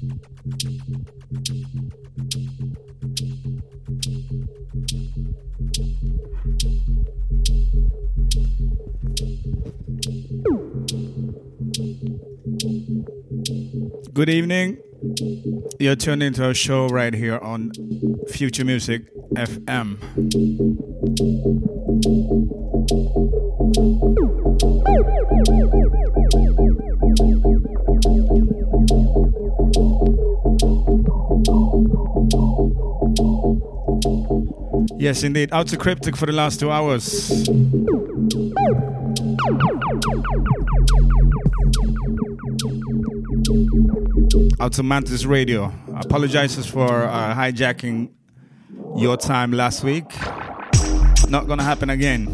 Good evening. You're tuned into our show right here on Future Music FM. Yes, indeed. Out to Cryptic for the last two hours. Out to Mantis Radio. Apologizes for uh, hijacking your time last week. Not gonna happen again.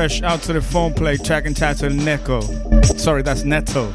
Fresh out to the phone play, track and title Neko. Sorry, that's Neto.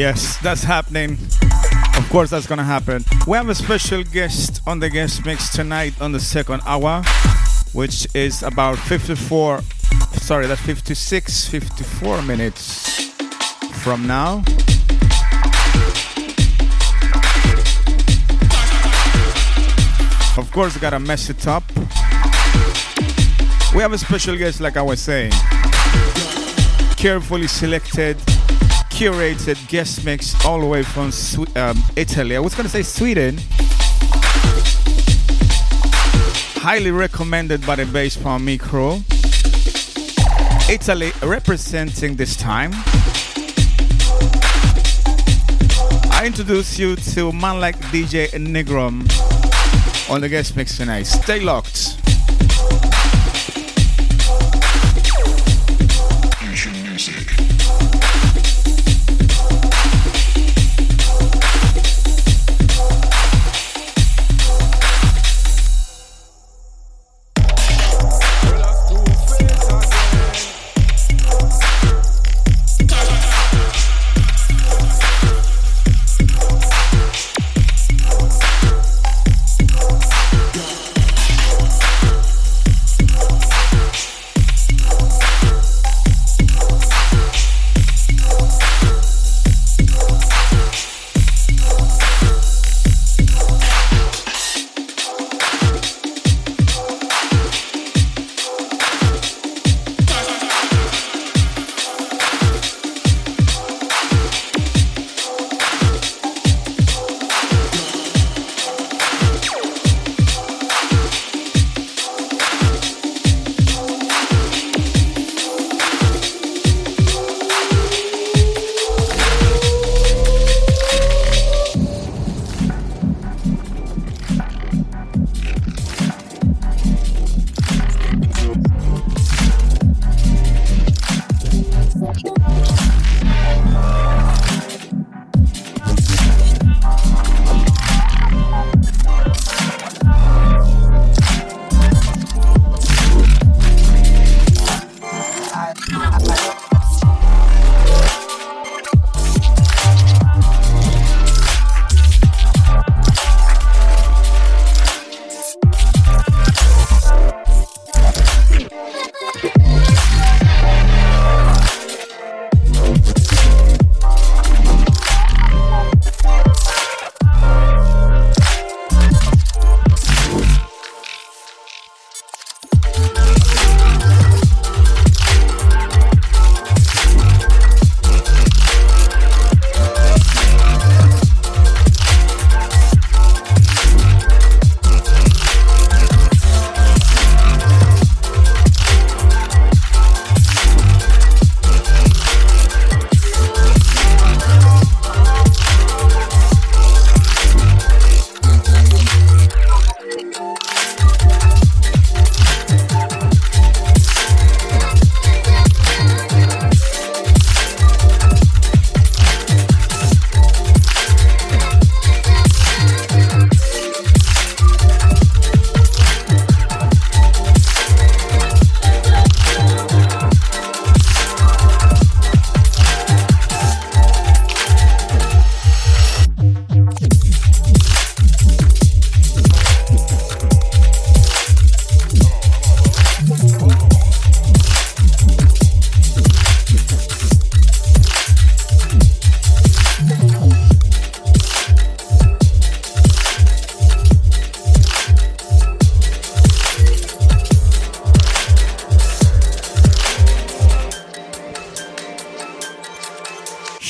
Yes, that's happening. Of course, that's gonna happen. We have a special guest on the guest mix tonight on the second hour, which is about 54, sorry, that's 56, 54 minutes from now. Of course, gotta mess it up. We have a special guest, like I was saying. Carefully selected curated guest mix all the way from um, Italy. I was going to say Sweden. Highly recommended by the Bass Palm Micro. Italy representing this time. I introduce you to man like DJ Negrom on the guest mix tonight. Stay locked.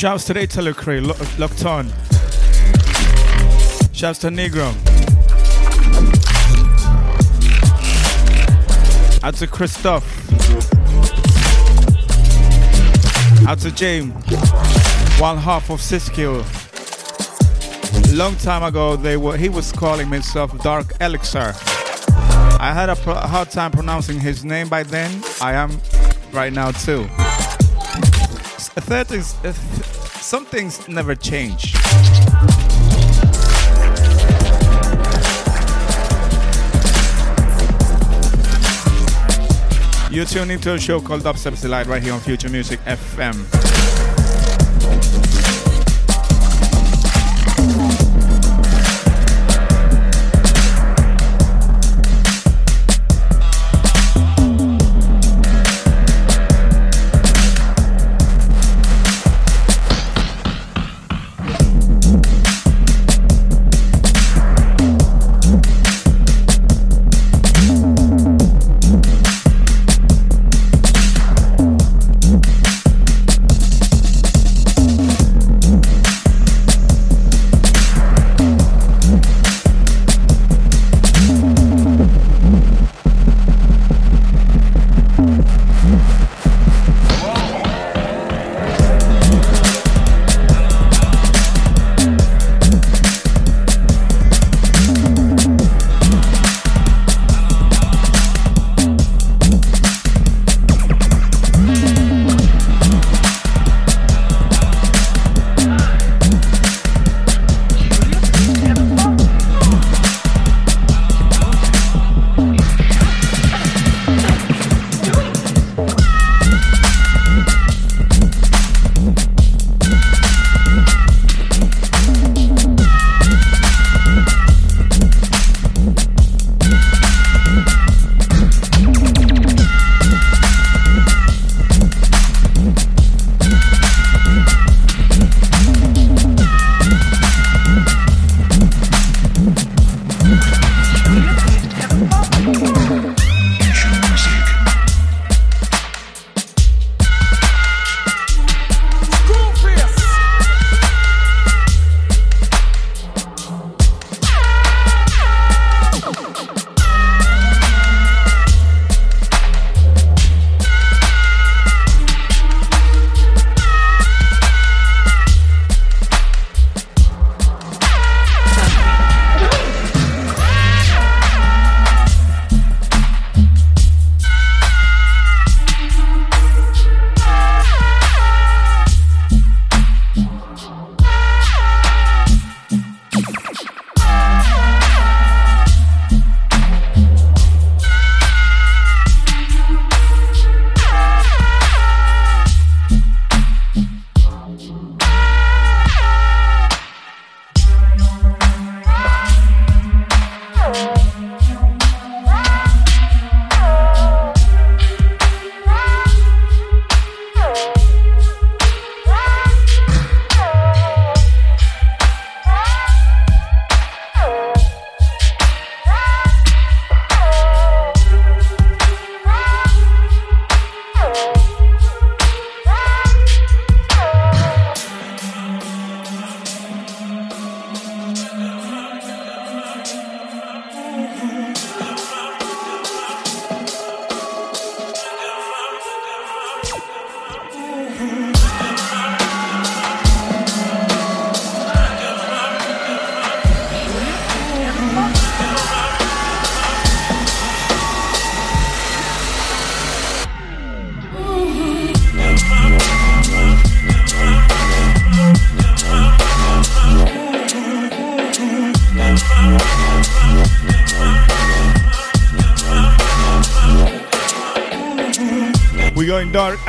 Shouts to the Italo crew, lo- locked on. Shouts to Negro. Out to Christoph. Out to James. One half of Siskiyou. Long time ago, they were he was calling himself Dark Elixir. I had a, pro- hard time pronouncing his name by then. I am right now too. Things, some things never change. You're tuning into a show called Dubstep Delight right here on Future Music FM.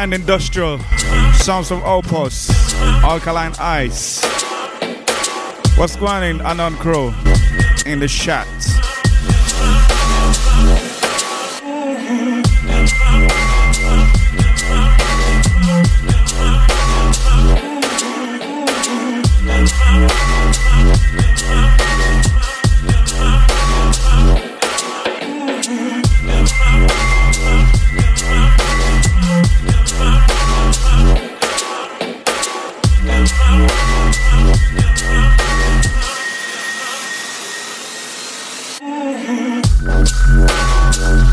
And industrial. Sounds of Opus, Alkaline Ice. What's going on, Anon Crow? In the chat. Out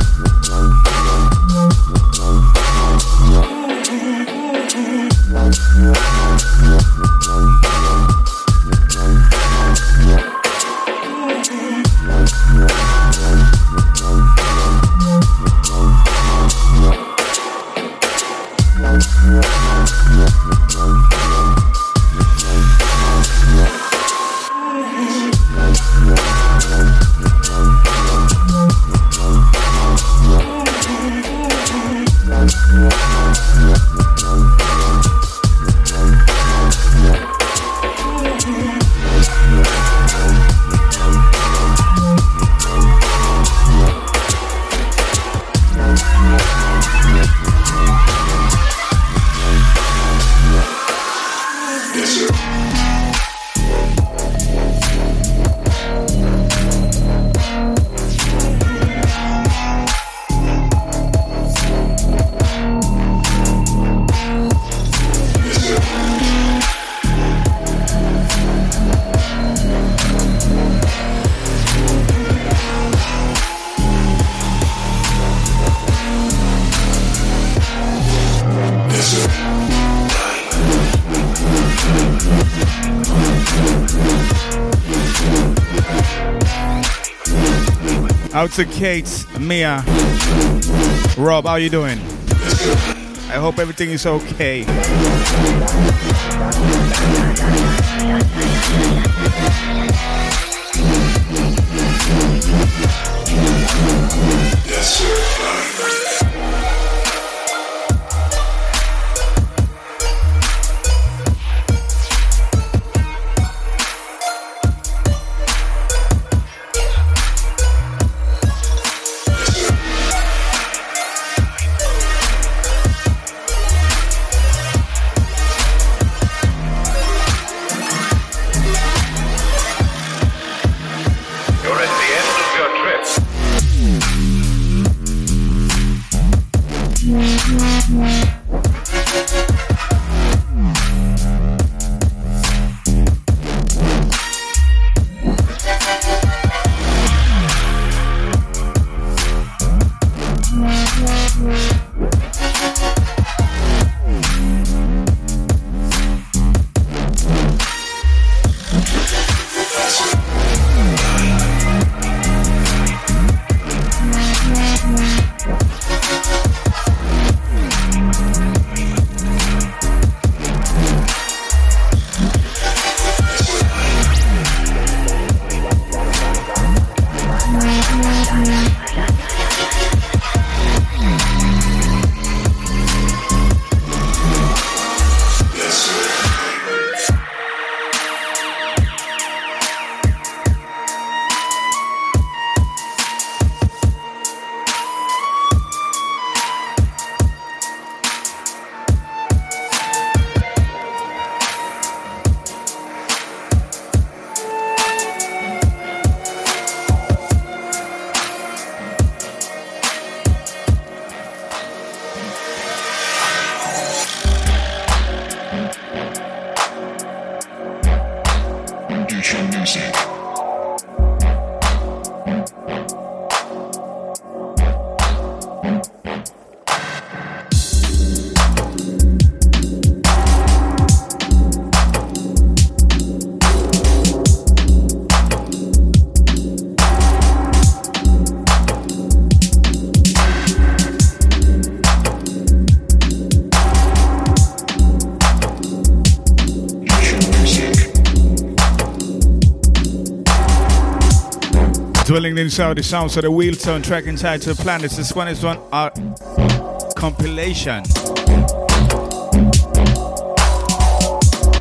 to Kate, Mia, Rob, how you doing? I hope everything is okay. Yes, sir. Dwelling inside the sounds of the Wheeltone track inside to the Planets. This one is one art compilation.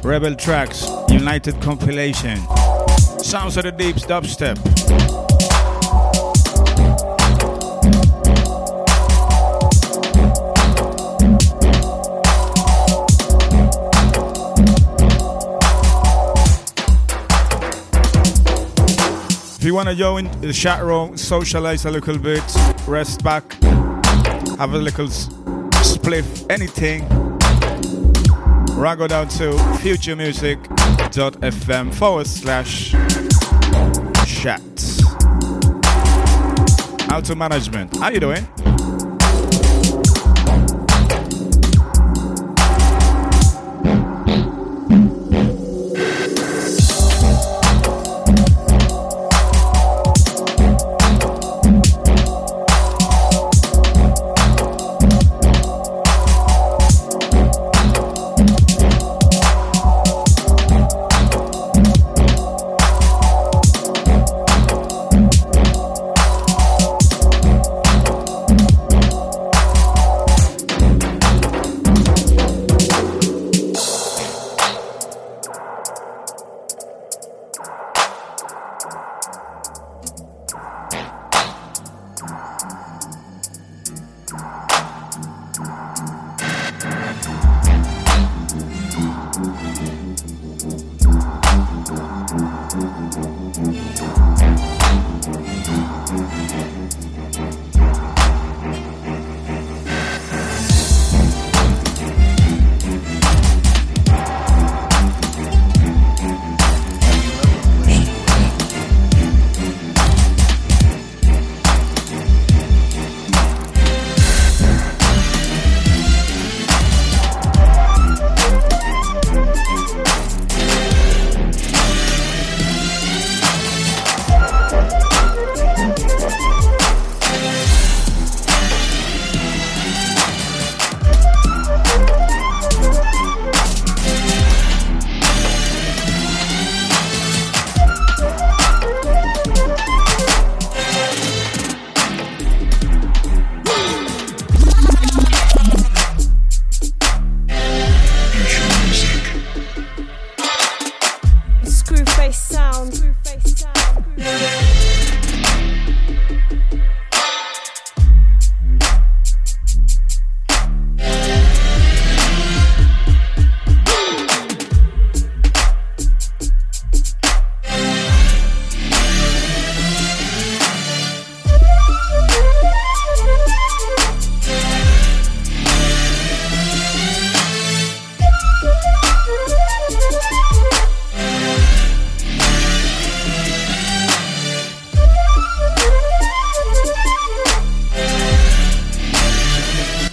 Rebel Tracks United compilation. Sounds of the Deeps dubstep. Want to join the chat room, socialize a little bit, rest back, have a little split, anything, go down to futuremusic.fm forward slash chat. Auto management. How you doing?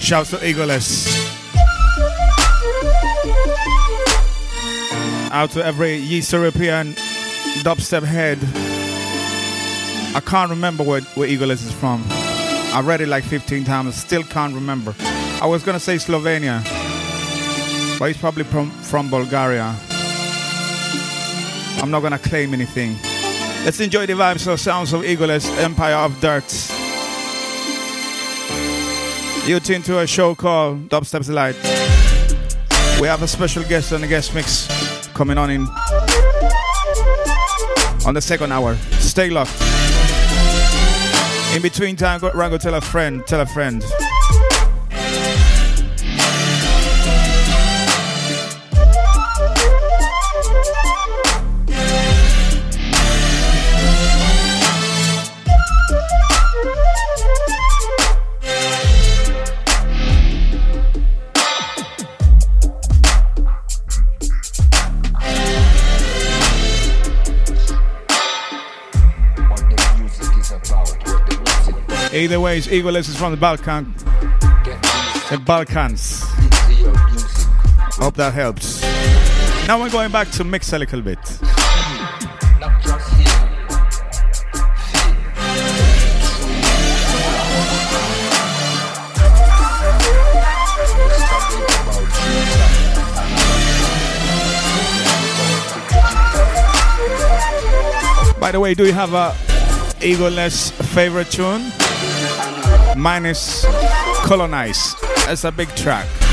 Shouts to Eagles. Out to every East European dubstep head. I can't remember where, where Eagles is from. I read it like 15 times, still can't remember. I was gonna say Slovenia, but he's probably from, from Bulgaria. I'm not gonna claim anything. Let's enjoy the vibes of sounds of Eagles, Empire of Dirt. You tune to a show called Dubstep's Delight. We have a special guest on the guest mix coming on in on the second hour. Stay locked. In between time, go, Rango, tell a friend, tell a friend. Either way, it's Eagle is from the Balkan. The Balkans. Hope that helps. Now we're going back to mix a little bit. By the way, do you have a Eagleness favorite tune. Mine is Colonize. That's a big track.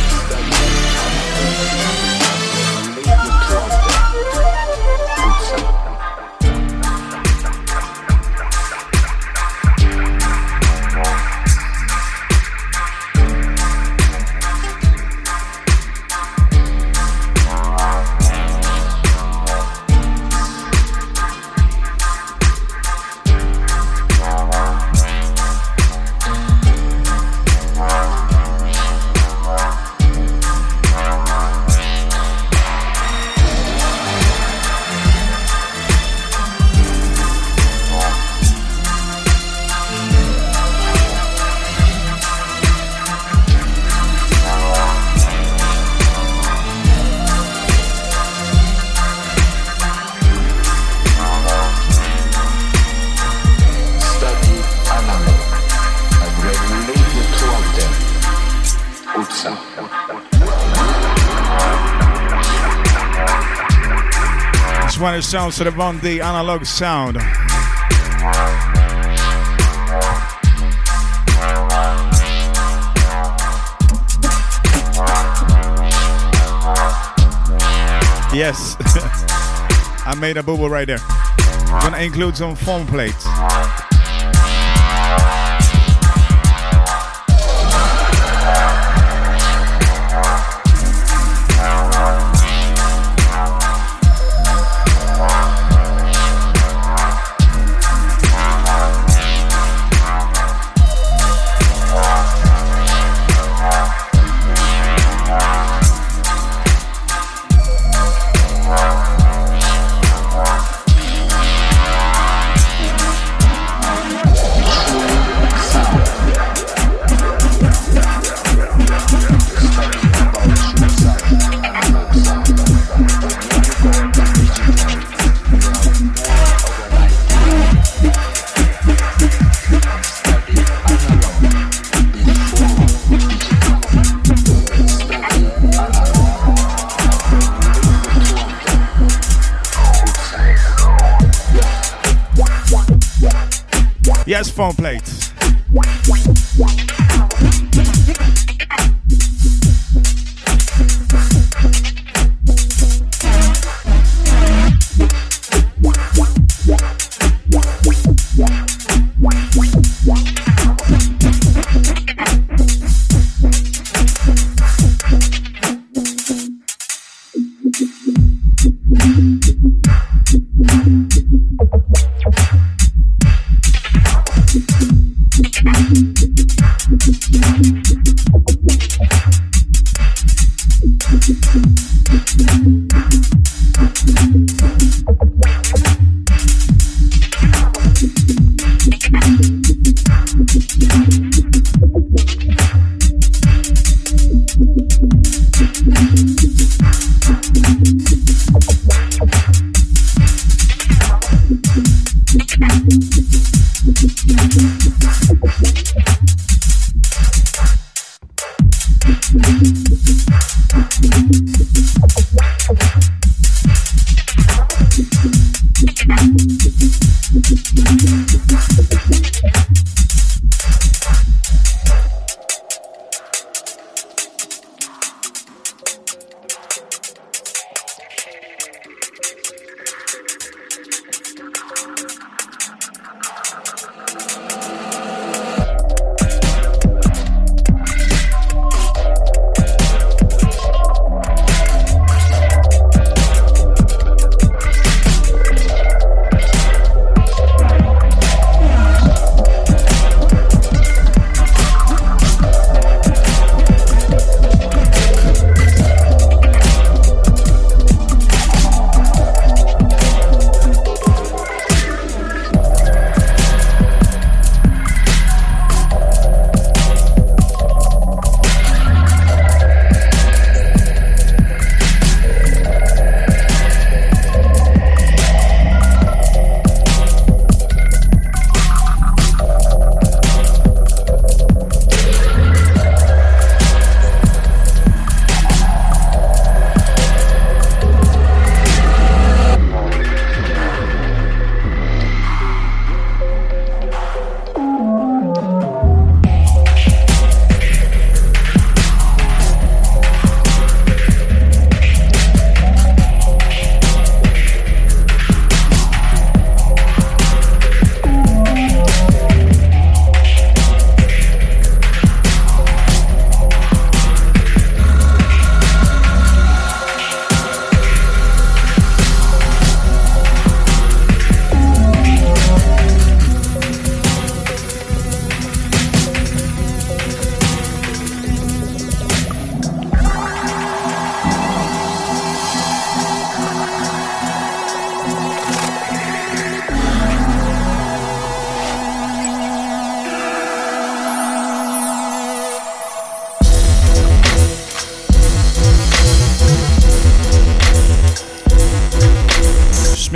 Sounds to the Von D analog sound. Yes, I made a boo right there. Gonna include some foam plates. Yes, foam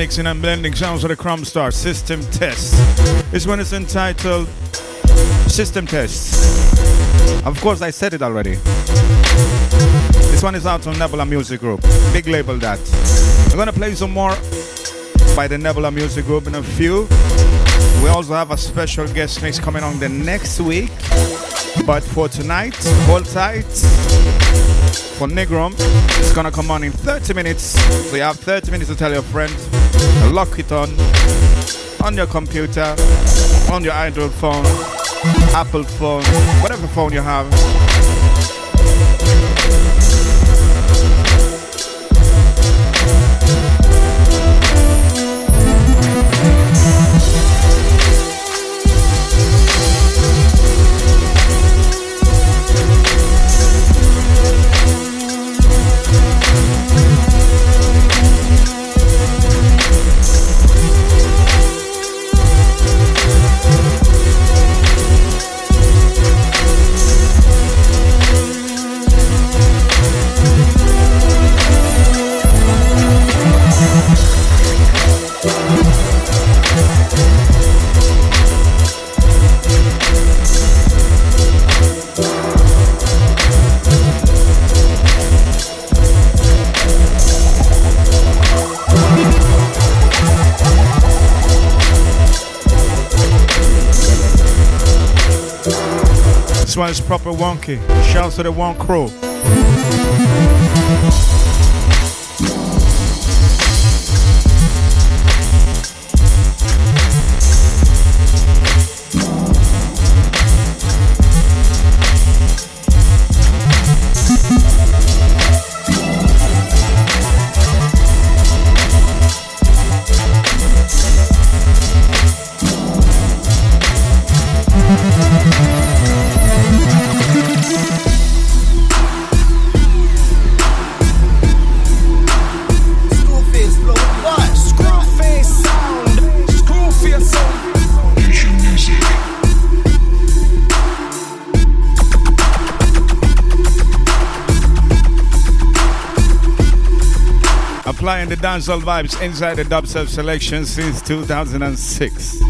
mixing and blending sounds of the Crumb Star System Test. This one is entitled System Test. Of course, I said it already. This one is out on Nebula Music Group. Big label that. I'm gonna play some more by the Nebula Music Group in a few. We also have a special guest mix coming on the next week. But for tonight, hold tight for Negrom. It's gonna come on in 30 minutes. So you have 30 minutes to tell your friends. Lock it on on your computer, on your Android phone, Apple phone, whatever phone you have. Proper wonky. Shouts to the one crew. The dancehall vibes inside the dubstep selection since 2006.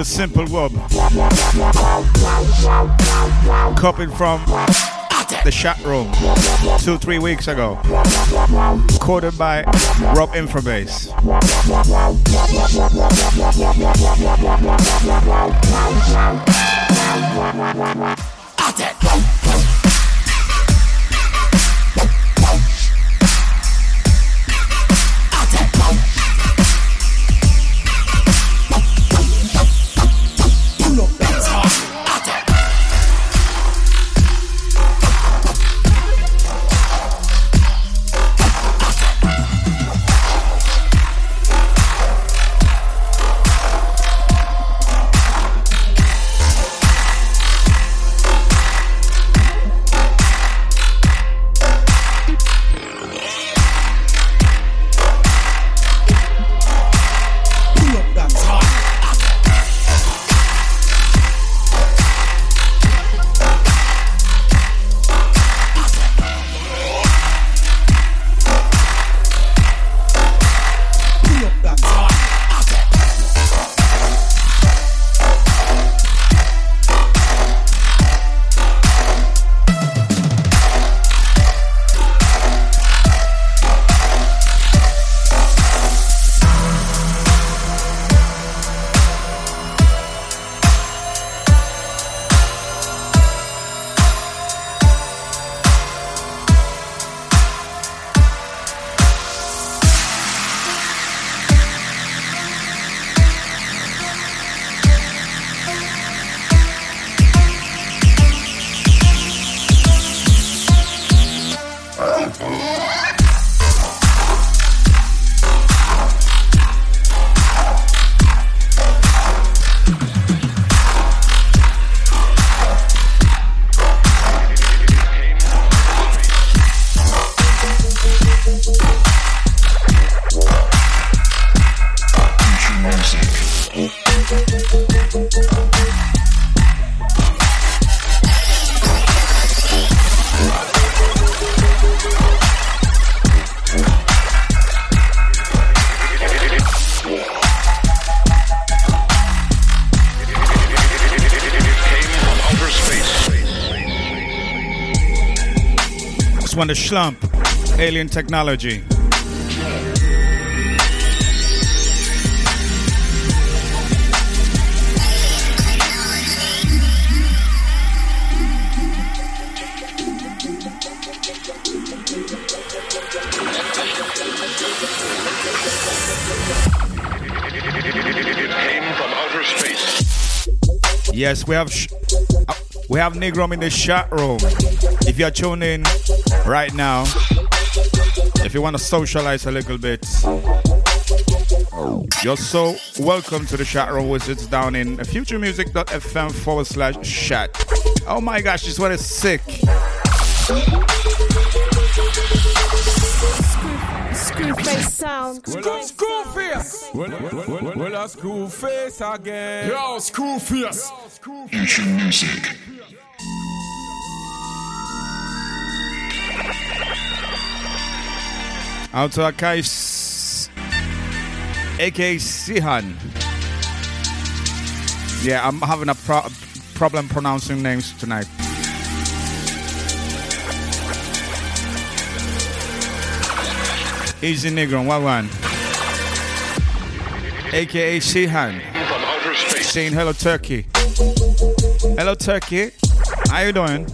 The simple wub. Copied from the chat room two, three weeks ago. Coded by Rob Infrabase. One, the Schlump, Alien Technology. Yes, we have sh- uh, we have Negrom in the chat room. If you're tuning in right now, if you want to socialize a little bit, you're so welcome to the chat room, which is down in futuremusic.fm forward slash chat. Oh my gosh, this one is sick. Screwface sound. Well, a screwface. Well, well, well, well, a screwface again. Yo, screwface. Future music. Out to Akai, aka Sihan. Yeah, I'm having a pro- problem pronouncing names tonight. Easy Negrom, what one? AKA Sihan. Saying hello, Turkey. Hello, Turkey. How you doing?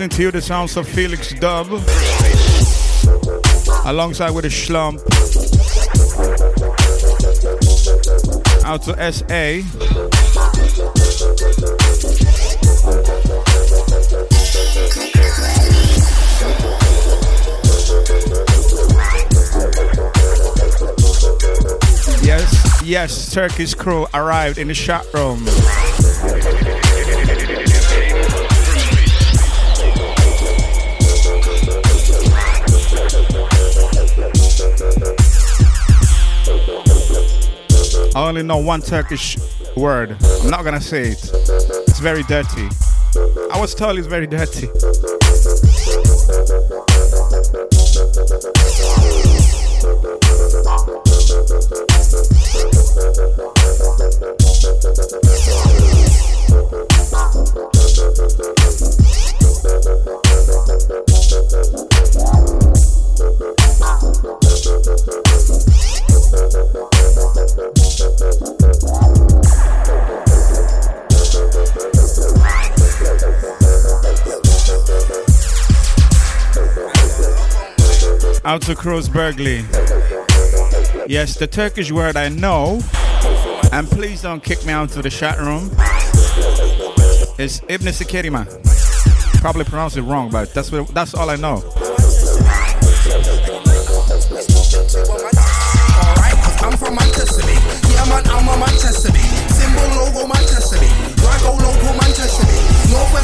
Introducing to you the sounds of Felix Dub alongside with a Schlump. Out to SA. Yes, yes, Turkish crew arrived in the shot room. I only know one Turkish word. I'm not gonna say it. It's very dirty. I was told it's very dirty. Out to Cruz Bergley. Yes, the Turkish word I know, and please don't kick me out to the chat room, It's Ibn Sikirima. Probably pronounced it wrong, but that's what, that's all I know. I'm from Manchester. Yeah, man, I'm a Manchester. Symbol logo Manchester. Drago logo Manchester,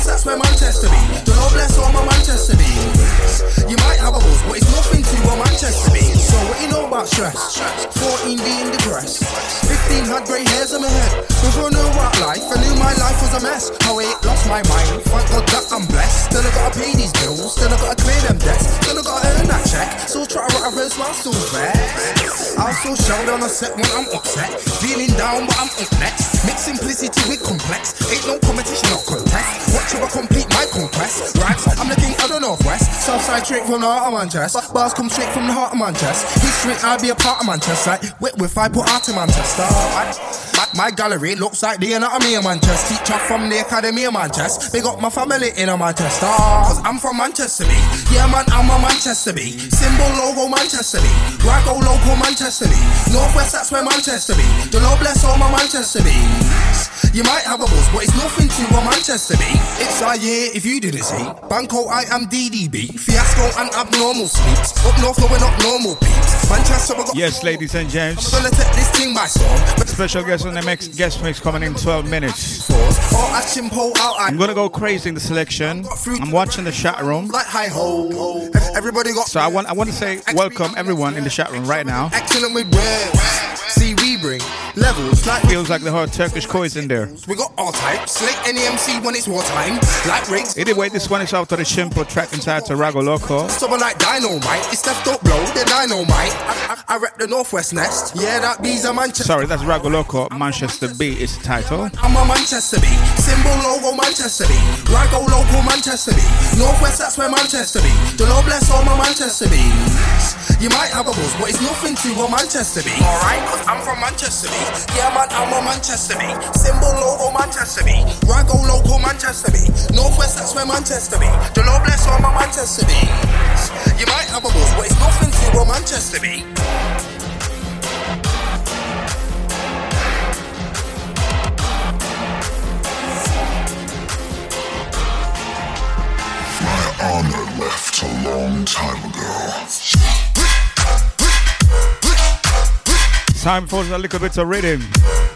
that's where Manchester, me. The Lord bless all my Manchester, me. You might have a buzz, but it's nothing to a Manchester, me. So what you know about stress? 14 being depressed. 15 had grey hairs on my head. Before I knew about life, I knew my life was a mess. How it lost my mind. Thank God that I'm blessed. Still I gotta pay these bills. Still I gotta clear them debts. Still I gotta earn that check. So try to write a verse while still fast. I'm so shelled on a set when I'm upset. Feeling down, but I'm up next. Mix simplicity with complex. Ain't no competition or contest. Watch you complete my conquest. Right, I'm the king of the northwest. Southside straight from the heart of Manchester. Bars come straight from the heart of Manchester. History, I'll be a part of Manchester. Like, with, with I put out in Manchester. My, my, my gallery looks like the anatomy of Manchester. Teacher from the academy of Manchester. Big up my family in a Manchester. Cause I'm from Manchester. Yeah, man, I'm a Manchester, me. Symbol logo Manchester, me. Rago logo Manchester, me. Northwest, that's where Manchester, me. The Lord bless all my Manchester, me. You might have a buzz, but it's nothing to a Manchester, me. It's a year if you didn't see. Banco, I am DDB. Fiasco and abnormal sleeps. Up north, no, we're not normal peeps. Manchester, got. Yes, ladies and gents. I'm gonna take this thing by storm. Special guest on the next guest mix coming in 12 minutes. I. I I'm gonna go crazy in the selection. I'm watching the chat room. like hi ho. Everybody got. So I want I want to say welcome everyone in the chat room right now. Excellent with words. See, we bring levels like Feels like the whole Turkish core is in there. we got all types. Slate any MC when it's wartime. Like rigs. Anyway, this one is out to the Shimpo track inside to Rago Loco. Someone like Dynamite. It's left up blow, the dynamite. I, I, I rep the Northwest Nest. Yeah, that bees a Manchester. Sorry, that's Rago Loco. Manchester B is the title. I'm a Manchester B. Symbol logo Manchester B. Rago logo Manchester B. Northwest, that's where Manchester B. The Lord bless all my Manchester B. You might have a buzz, but it's nothing to a Manchester B. Alright, cause I'm from Manchester B. Yeah, man, I'm a Manchester B. Symbol logo Manchester B. Rago logo Manchester B. Northwest, that's where Manchester B. The Lord bless all my Manchester B. You might have a buzz, but it's nothing to a Manchester B. honor left a long time ago. Time for a little bit of rhythm.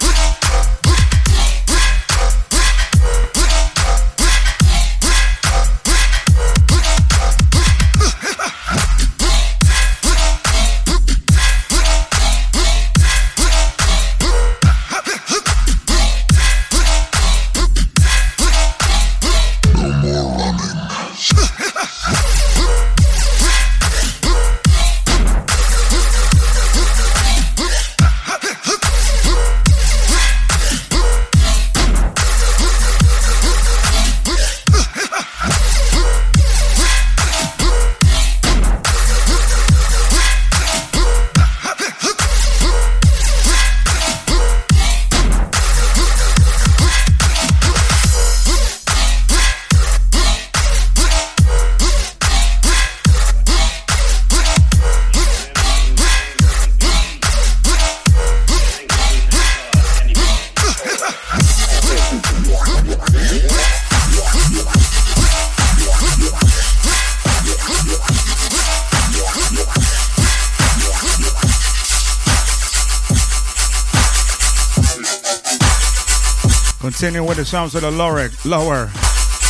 Continuing with the sounds of the lower, lower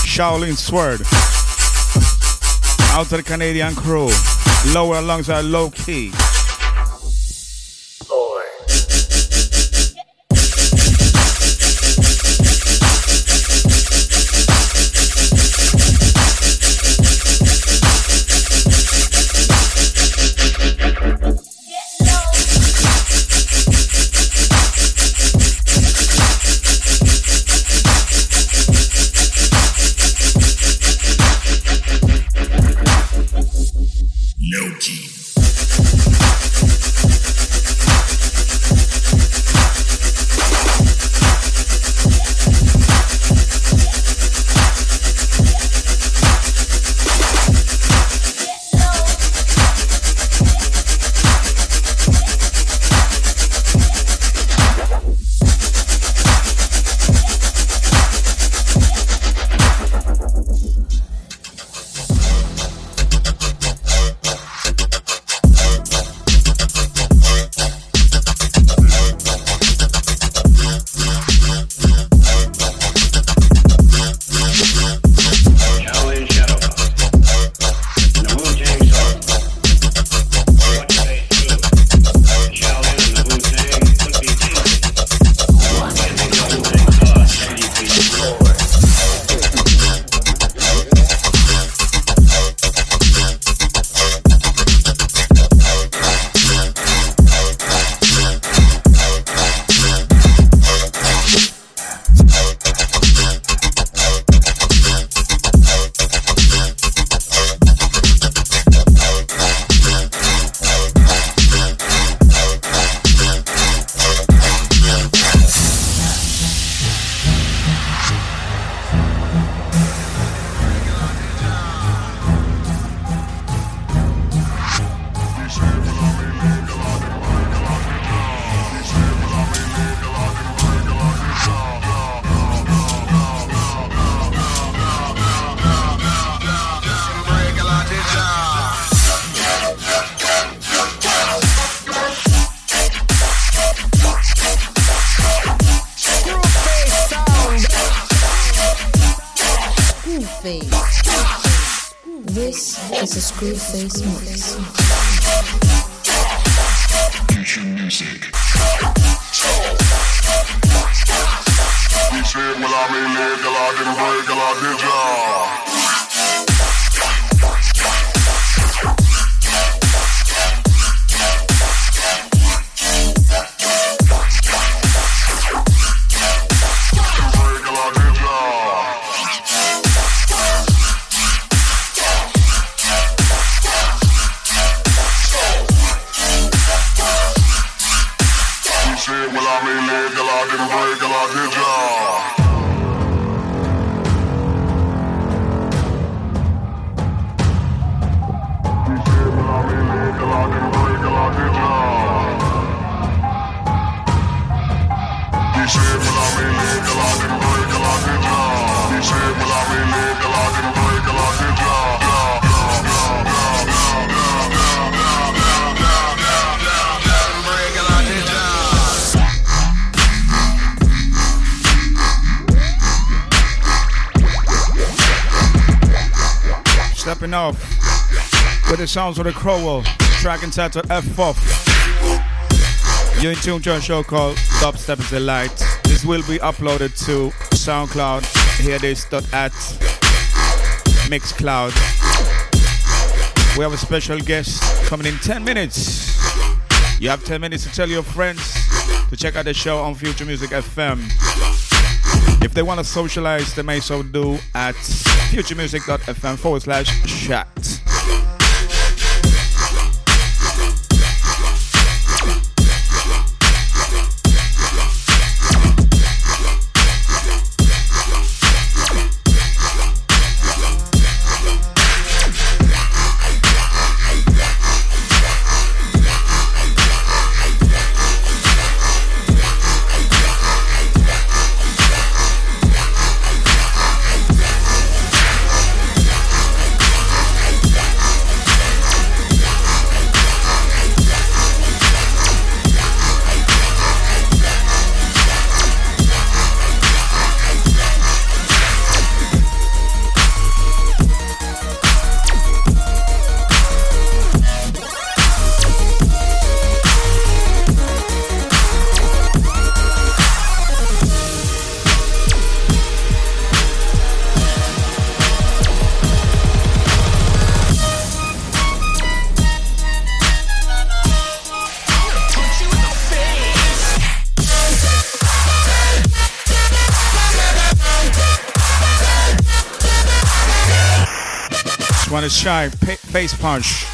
Shaolin Sword. Out to the Canadian crew. Lower alongside low key. Shit, well, I mean, nigga, I didn't break, I did ya. Sounds of the Crowell, track entitled F4. You're in tune to a show called Dubstep's Delight. This will be uploaded to SoundCloud, hear this at Mixcloud. We have a special guest coming in 10 minutes. You have 10 minutes to tell your friends to check out the show on Future Music FM. If they want to socialize, they may so do at futuremusic.fm forward slash chat. Shy, face punch.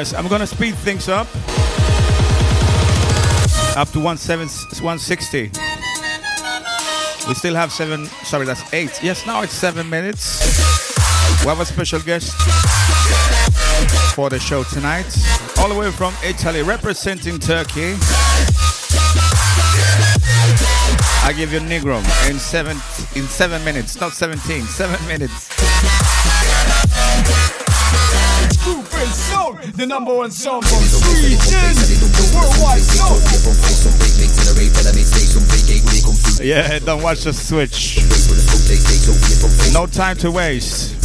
Yes, I'm gonna speed things up. Up to 160. We still have seven, sorry, that's eight. Yes, now it's seven minutes. We have a special guest for the show tonight, all the way from Italy, representing Turkey. I give you Negrom in seven in seven minutes, not 17, seven minutes. The number one song from Sweden, Yeah, don't watch the switch. No time to waste.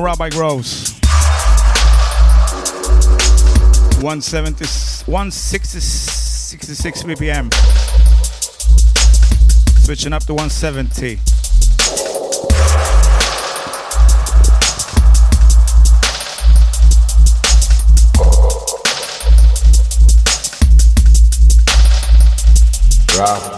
Rabbi Groves. Uh, 170, 166 BPM. Switching up to 170. Rock.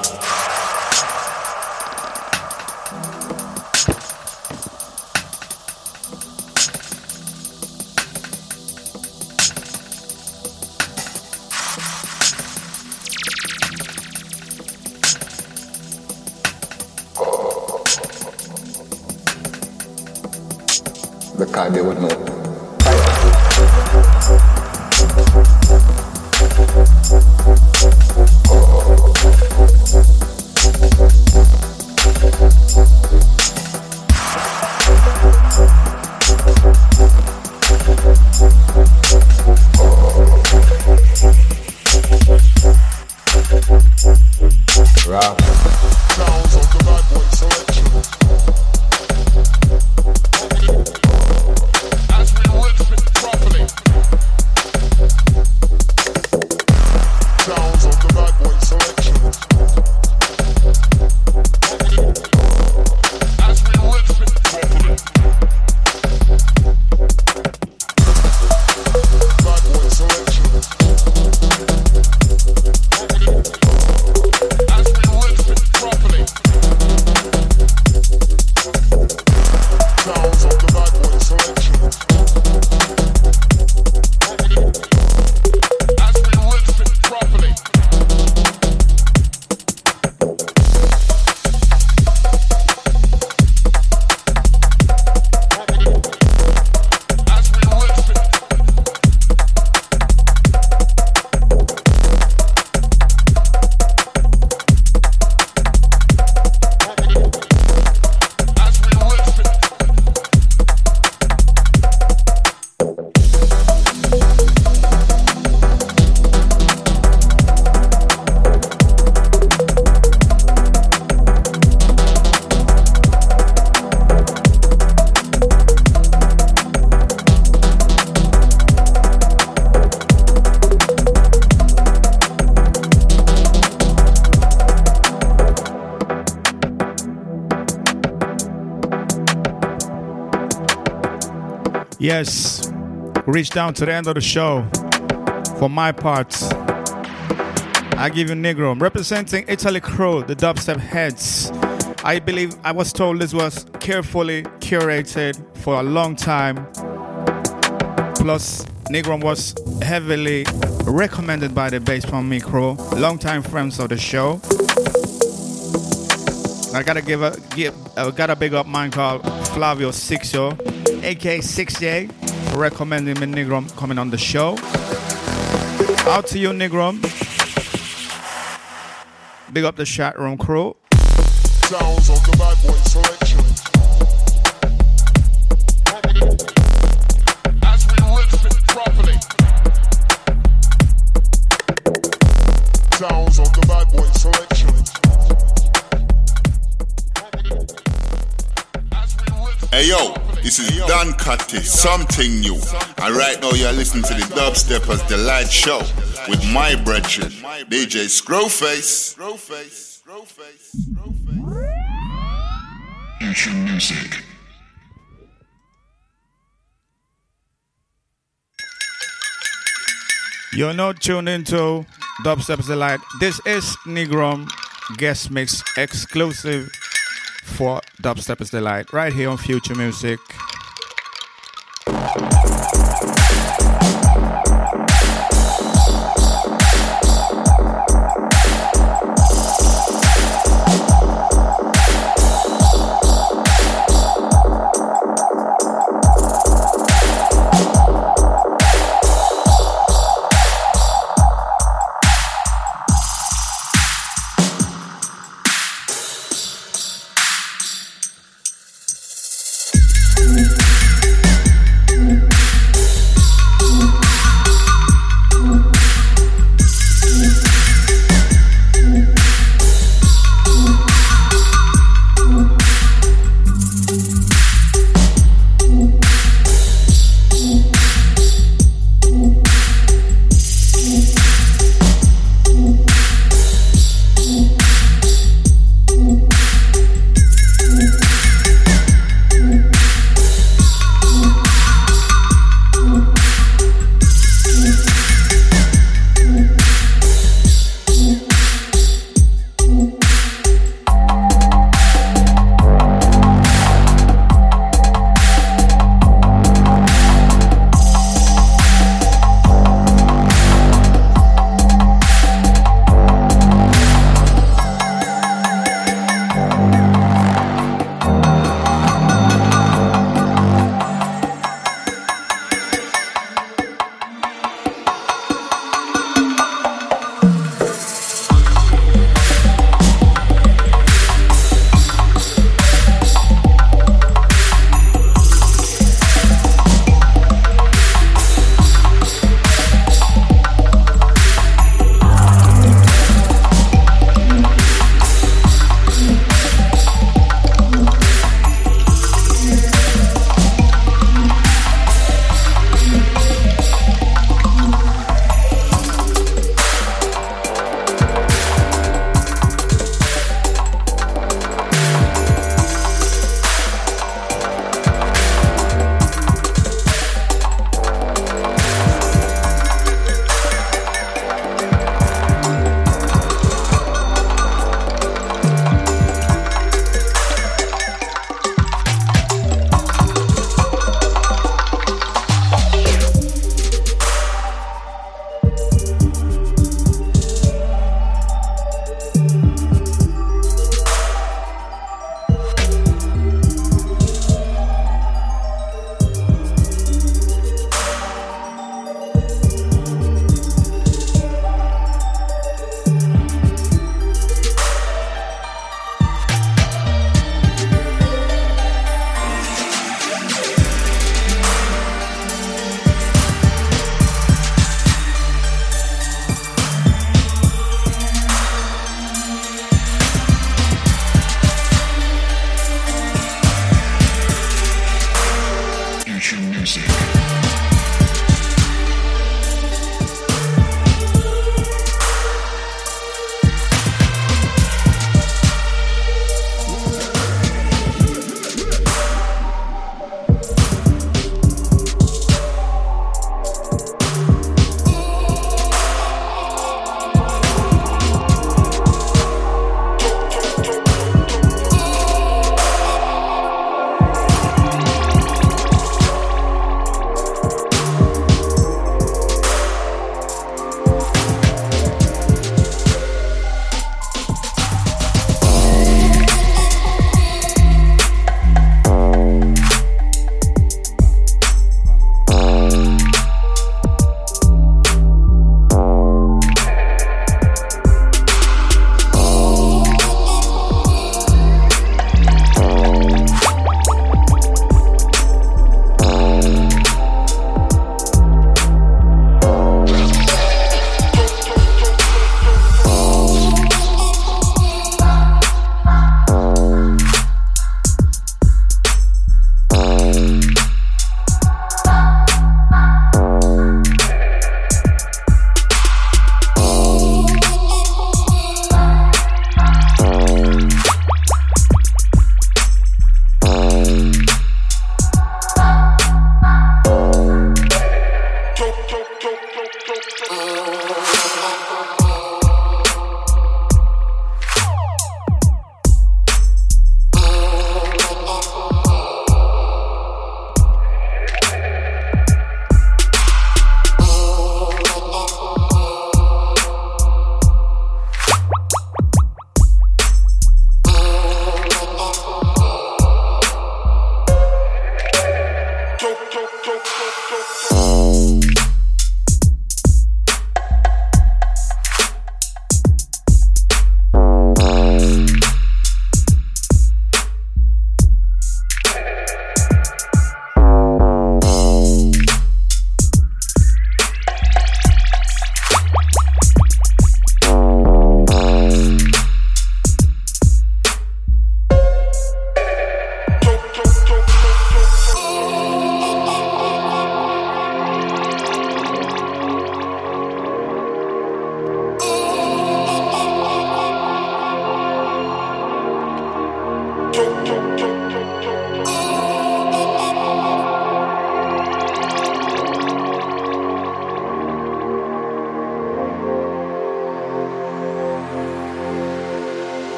They would down to the end of the show. For my part, I give you Negrom representing Italy Crow, the dubstep heads. I believe I was told this was carefully curated for a long time. Plus, Negrom was heavily recommended by the Bass Pump Micro, longtime friends of the show. I gotta give a give I gotta big up mine called Flavio Sixio, aka 68, recommending me Negrom coming on the show. Out to you, Negrom. Big up the chat room crew. Sounds of the bad boy selection. As we riff it properly. Sounds of the bad boy selection. As we riff it Hey yo, properly. This is Dan Cutty, something new. And right now you're listening to the Dubsteppers Delight Show with my brethren, DJ Screwface. Screwface. Screwface. Screwface. Fusion music. You're not tuned into Dubstep's Delight. This is Negrom guest mix exclusive for Dubstep's Delight right here on Future Music.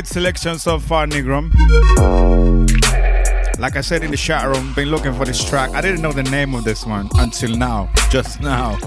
Wicked selection so far, Negrom. Like I said in the chat room, been looking for this track. I didn't know the name of this one until now, just now.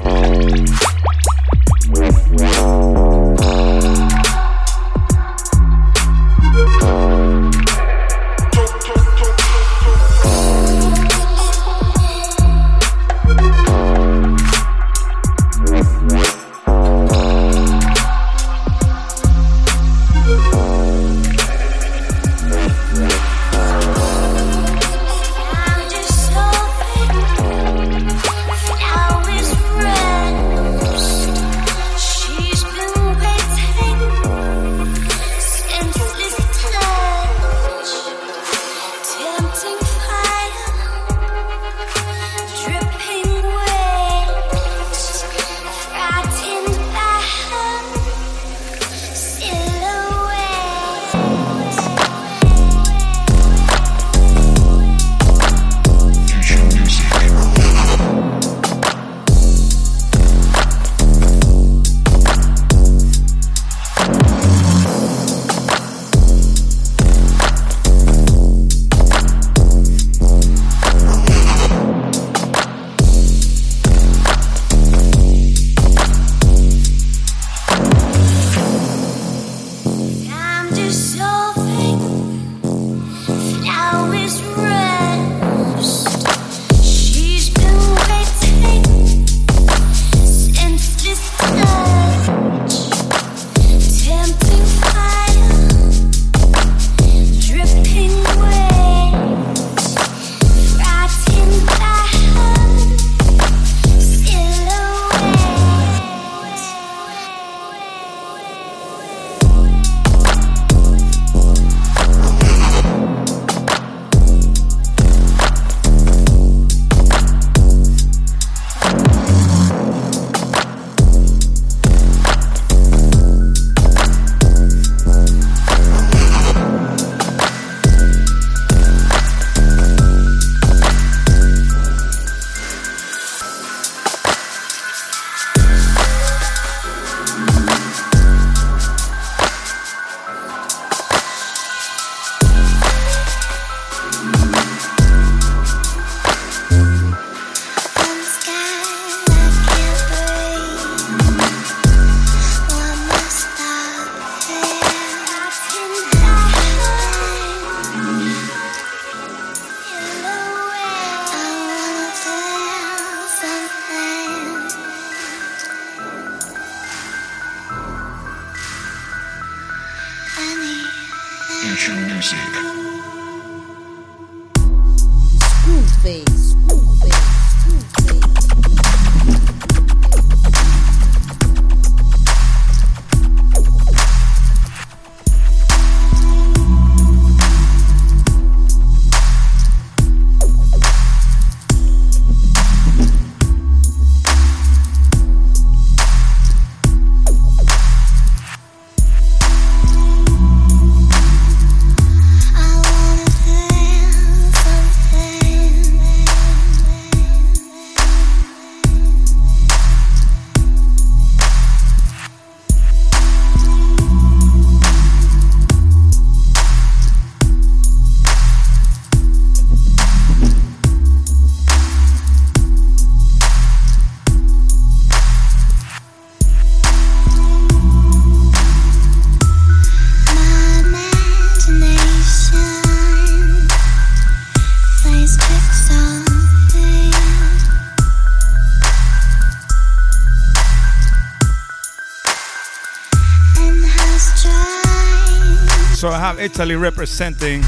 I have Italy representing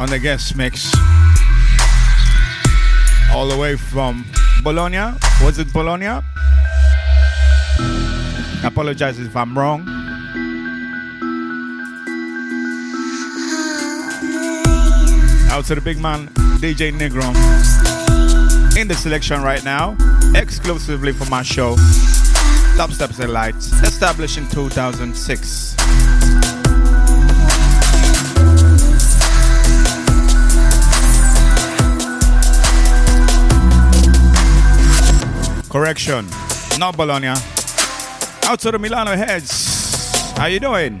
on the guest mix. All the way from Bologna. Was it Bologna? I apologize if I'm wrong. Out to the big man, DJ Negro. In the selection right now, exclusively for my show, Dubstep's Delight, established in 2006. Correction, not Bologna. Out to the Milano heads. How you doing?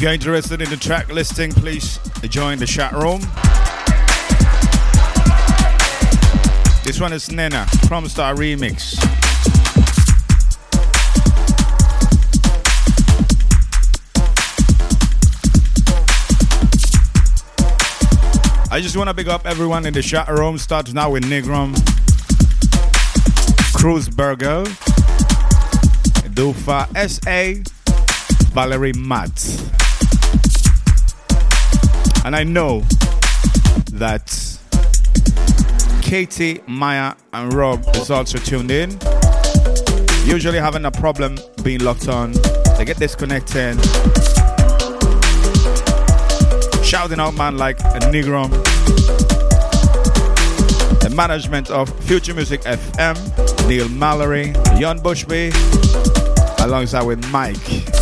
If you're interested in the track listing, please join the chat room. This one is Nena, Star Remix. I just want to big up everyone in the chat room. Starts now with Negrom, Cruzberger, Dufa SA, Valerie Matt. And I know that Katie, Maya, and Rob is also tuned in. Usually having a problem being locked on. They get disconnected shouting out man like a Negrom. The management of Future Music FM, Neil Mallory, Jan Bushby, alongside with Mike.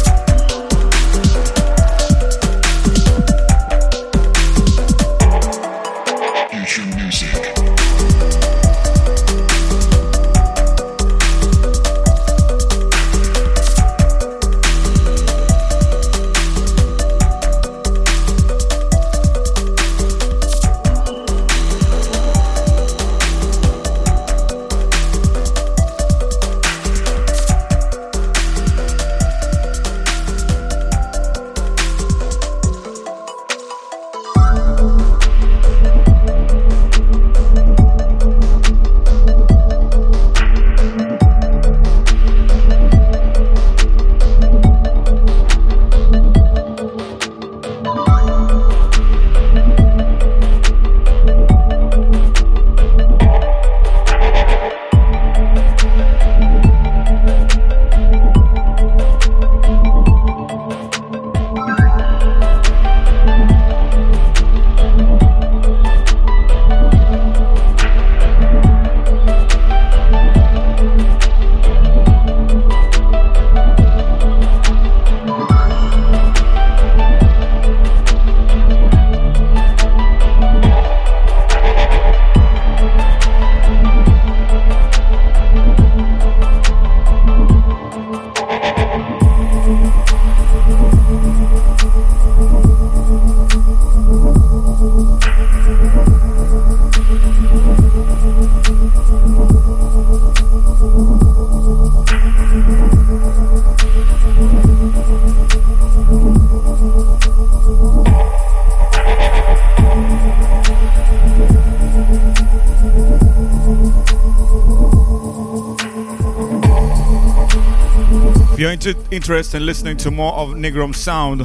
Interest in listening to more of Negrom sound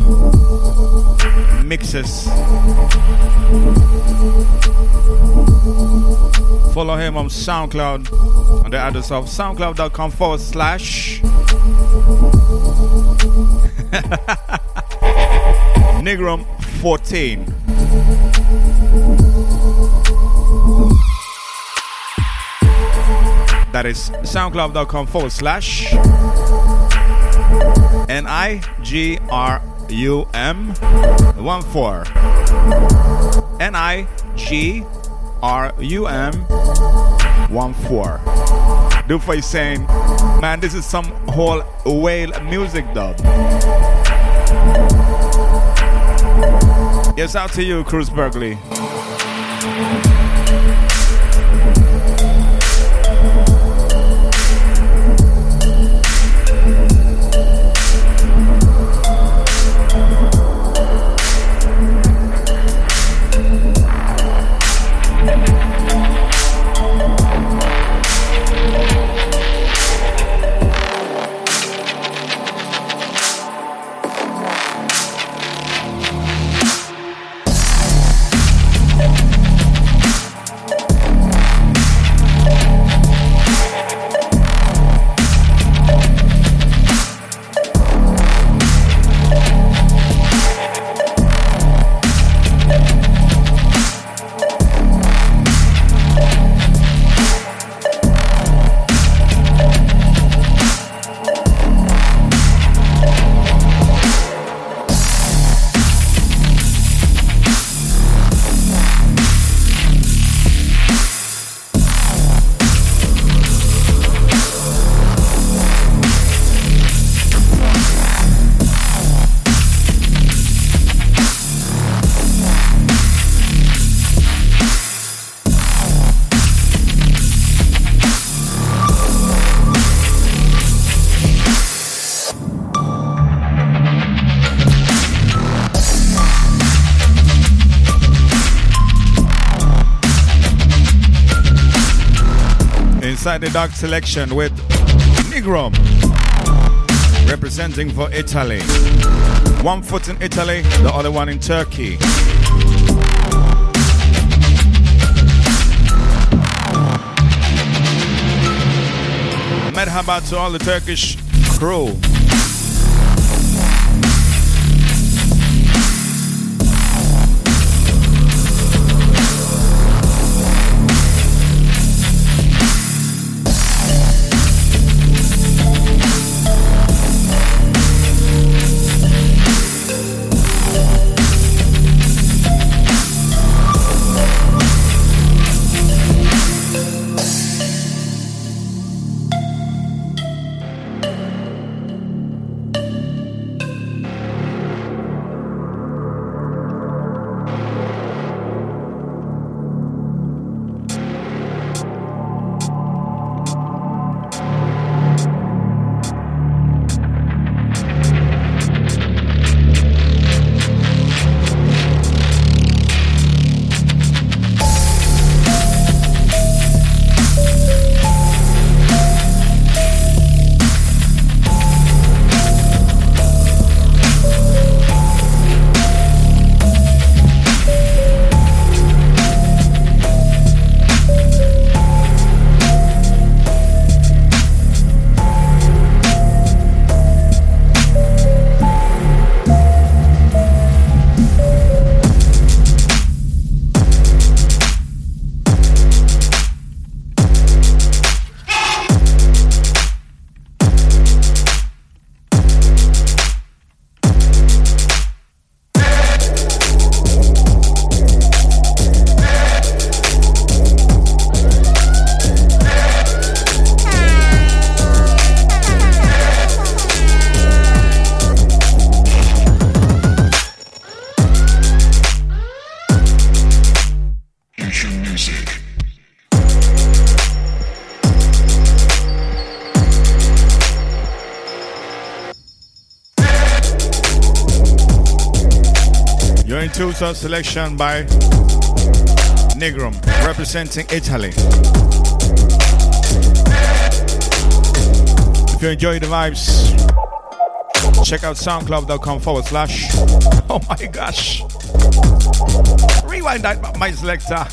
mixes, follow him on SoundCloud on the address of soundcloud.com forward slash Negrom 14. That is soundcloud.com forward slash N I G R U M 1 4. N I G R U M 1 4. Dufa is saying, man, this is some whole whale music dub. Yes, out to you, Cruz Berkeley. The Dark Selection with Negrom representing for Italy. One foot in Italy, the other one in Turkey. Merhaba to all the Turkish crew. Tusa selection by Negrom, representing Italy. If you enjoy the vibes, check out soundcloud.com forward slash. Oh my gosh. Rewind that, my selector.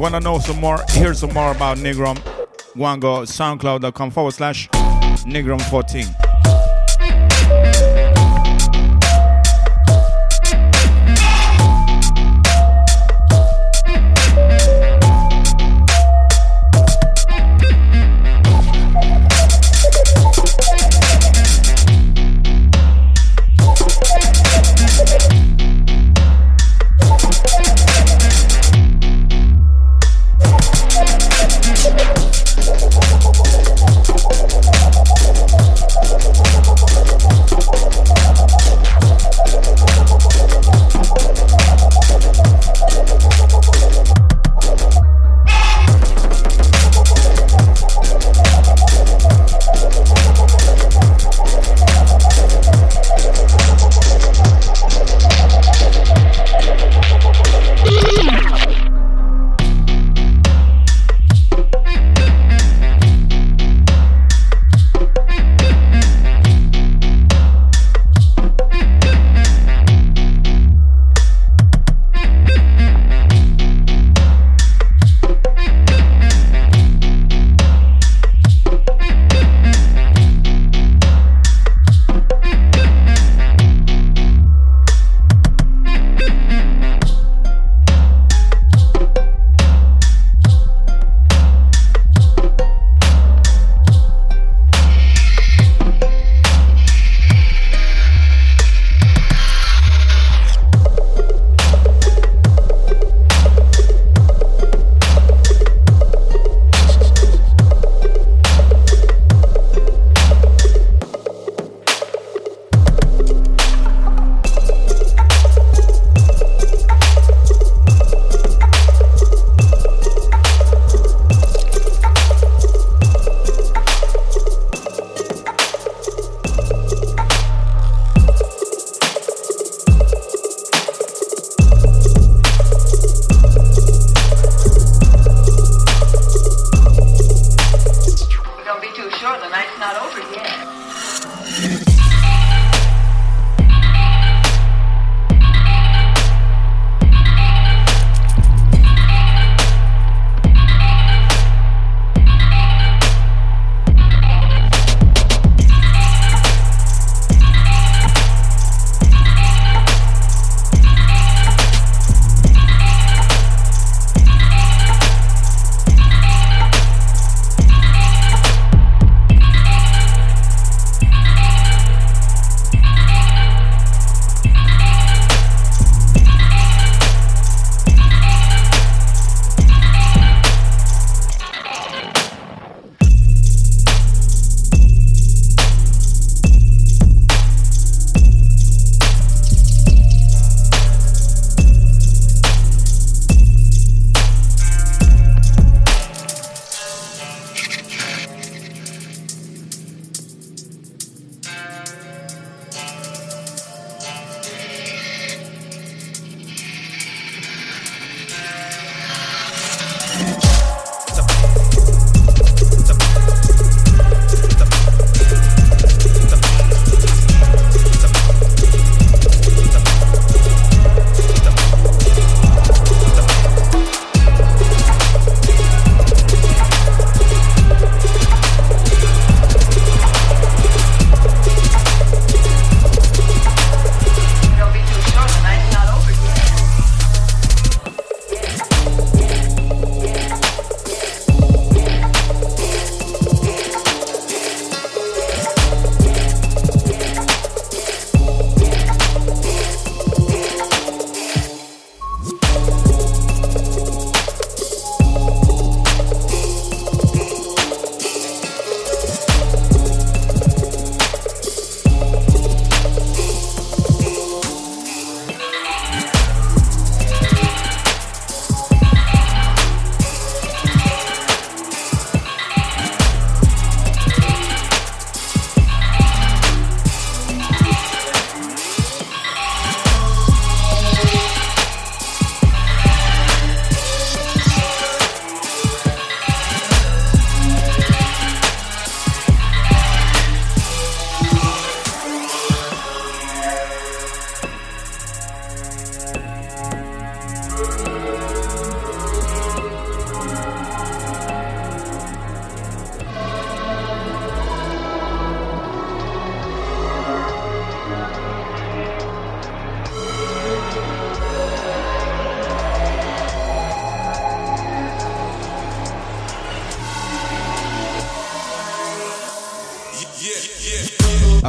Wanna know some more? Hear some more about Negrom? Go and go soundcloud.com forward slash Negrom 14.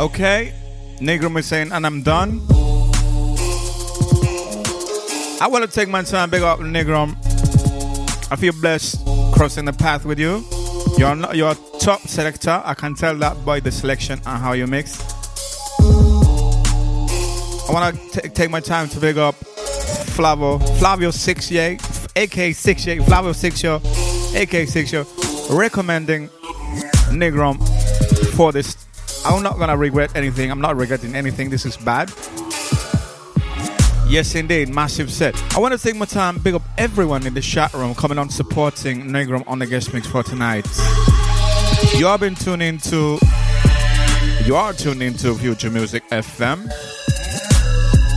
Okay. Negrom is saying, and I'm done. I want to take my time, big up Negrom. I feel blessed crossing the path with you. You're not, you're a top selector. I can tell that by the selection and how you mix. I want to take my time to big up Flavo, Flavio 68, AK 68, Flavio 68, AK 68, recommending Negrom for this. I'm not gonna regret anything. I'm not regretting anything. This is bad. Yes, indeed, massive set. I want to take my time, big up everyone in the chat room coming on supporting Negrom on the guest mix for tonight. You have been tuned into, you are tuned into Future Music FM.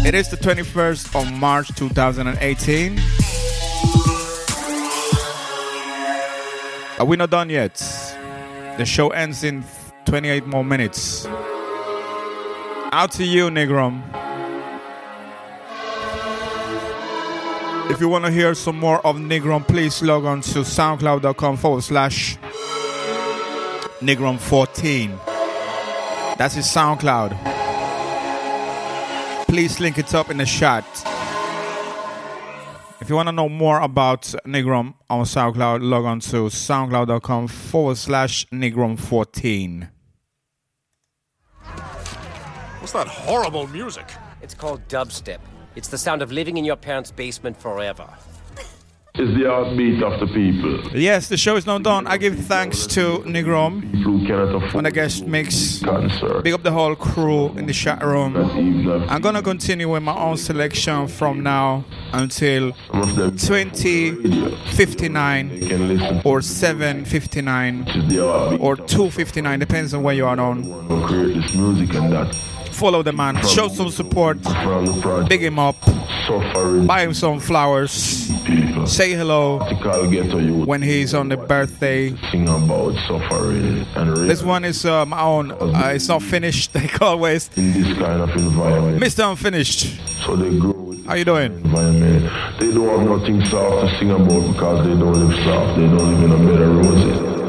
It is the 21st of March 2018. Are we not done yet? The show ends in 28 more minutes. Out to you, Negrom. If you want to hear some more of Negrom, please log on to soundcloud.com forward slash Negrom14. That's his SoundCloud. Please link it up in the chat. If you want to know more about Negrom on SoundCloud, log on to soundcloud.com forward slash Negrom14. What's that horrible music? It's called dubstep. It's the sound of living in your parents' basement forever. It's the heartbeat of the people. Yes, the show is now done. I give thanks to Negrom on the guest mix. Big up the whole crew in the chat room. I'm gonna continue with my own selection from now until 2059 or 759 or 259, depends on where you are on. Follow the man, show some support, big him up, buy him some flowers, say hello when he's on the birthday. This one is uh, my own, uh, it's not finished, like always. In this kind of environment. Mr. Unfinished. So they grow How you doing? environment. They don't have nothing soft to sing about because they don't live soft. They don't live in a of roses.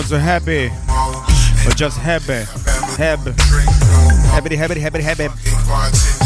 Also happy. Or just happy. Heb. Happy, happy, happy, happy.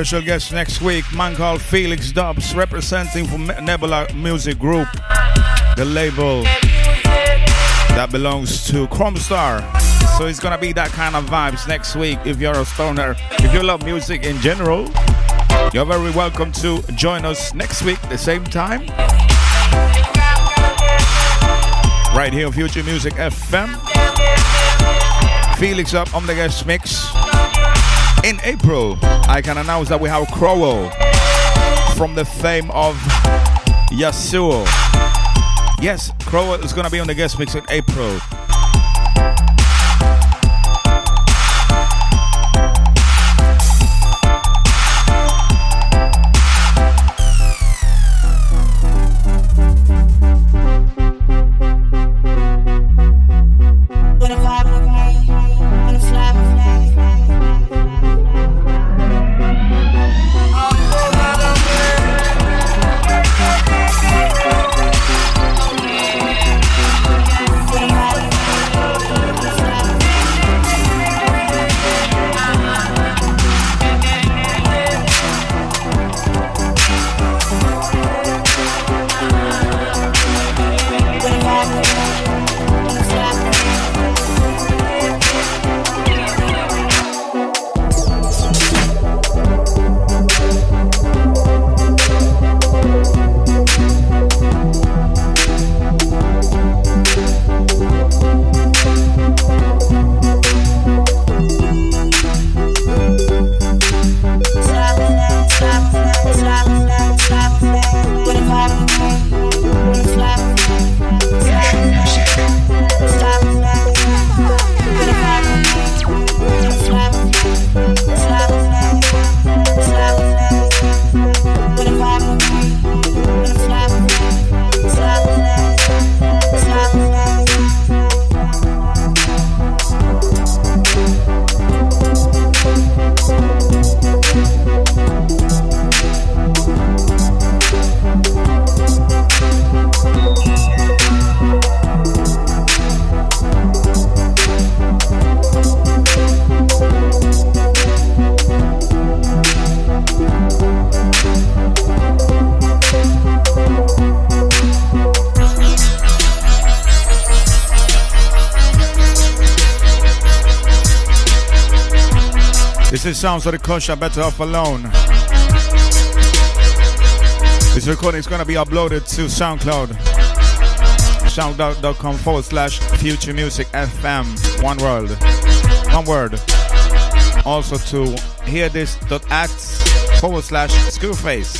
Special guest next week, man called Felix Dobbs, representing from Nebula Music Group, the label that belongs to Chromestar. So it's gonna be that kind of vibes next week. If you're a stoner, if you love music in general, you're very welcome to join us next week, the same time. Right here on Future Music FM. Felix up on the guest mix. In April, I can announce that we have Crowell from the fame of Yasuo. Yes, Crowell is gonna be on the guest mix in April. Sounds of the Kosher Better Off Alone. This recording is going to be uploaded to SoundCloud. SoundCloud.com forward slash Future Music FM. One world. One word. Also to hear this.act forward slash Screwface.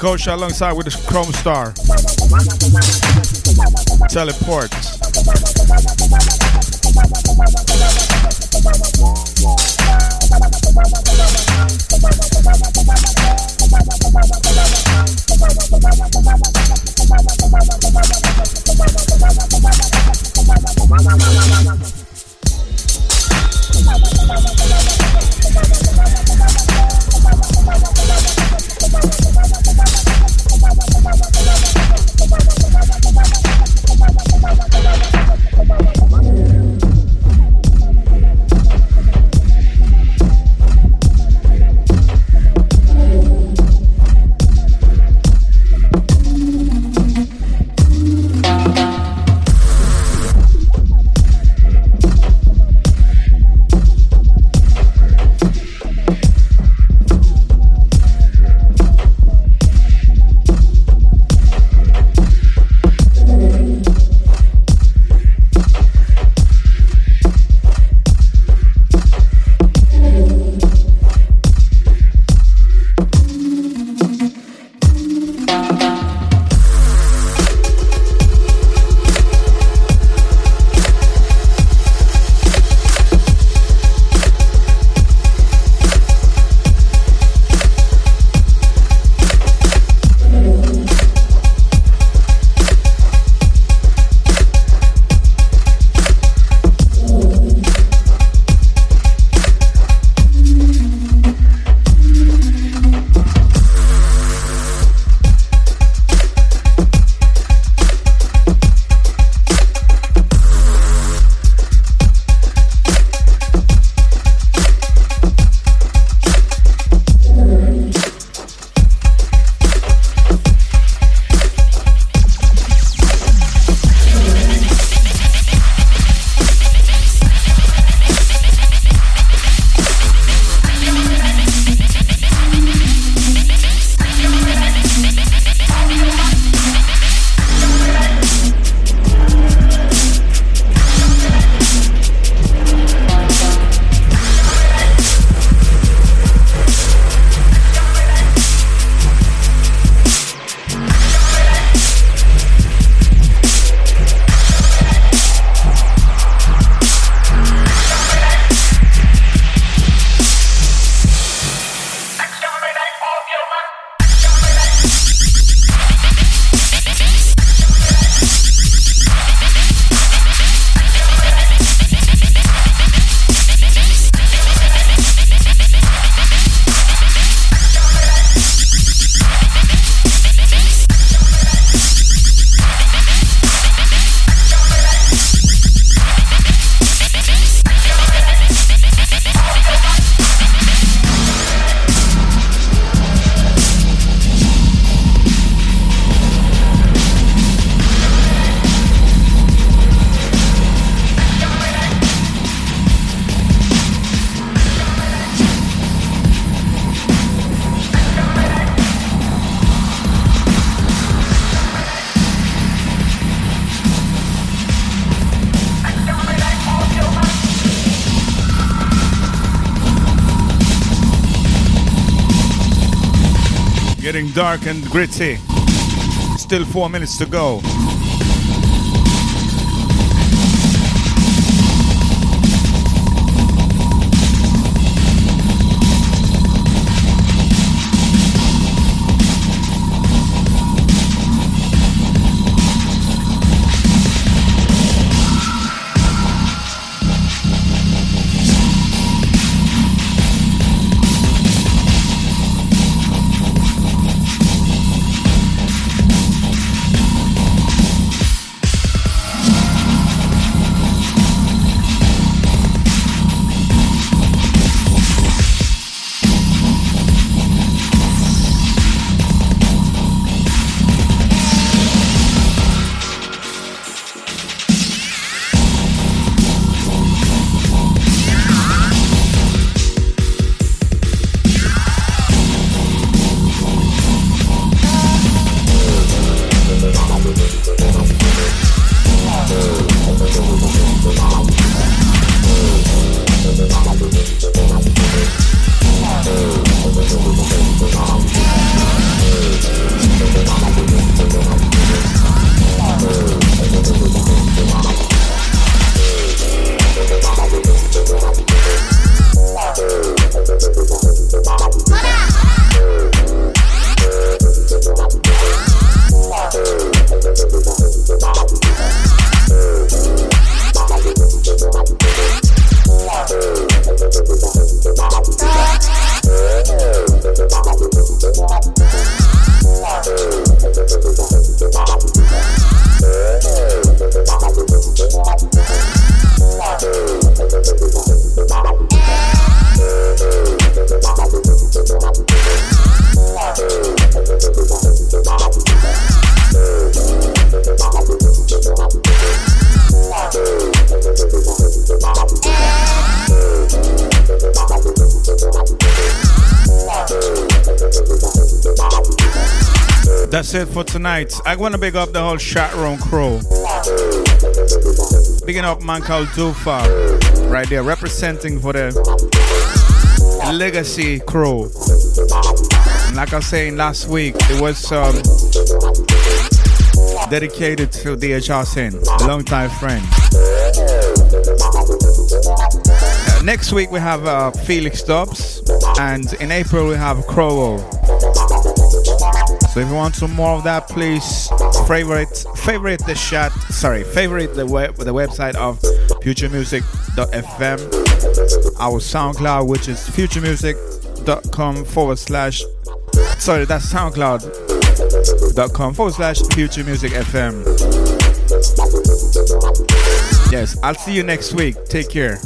Coach alongside with the Chrome Star. Teleport. Money. Getting dark and gritty. Still four minutes to go. I want to big up the whole chat room crew. Bigging up man called Dufa, right there, representing for the legacy crew. And like I was saying last week, it was um, dedicated to DHR Sin, a longtime friend. Uh, next week we have uh, Felix Dobbs, and in April we have Crowell. So if you want some more of that, please favorite favorite the chat. Sorry, favorite the web the website of futuremusic.fm. Our SoundCloud, which is futuremusic.com forward slash. Sorry, that's SoundCloud.com forward slash Future Music FM. Yes, I'll see you next week. Take care.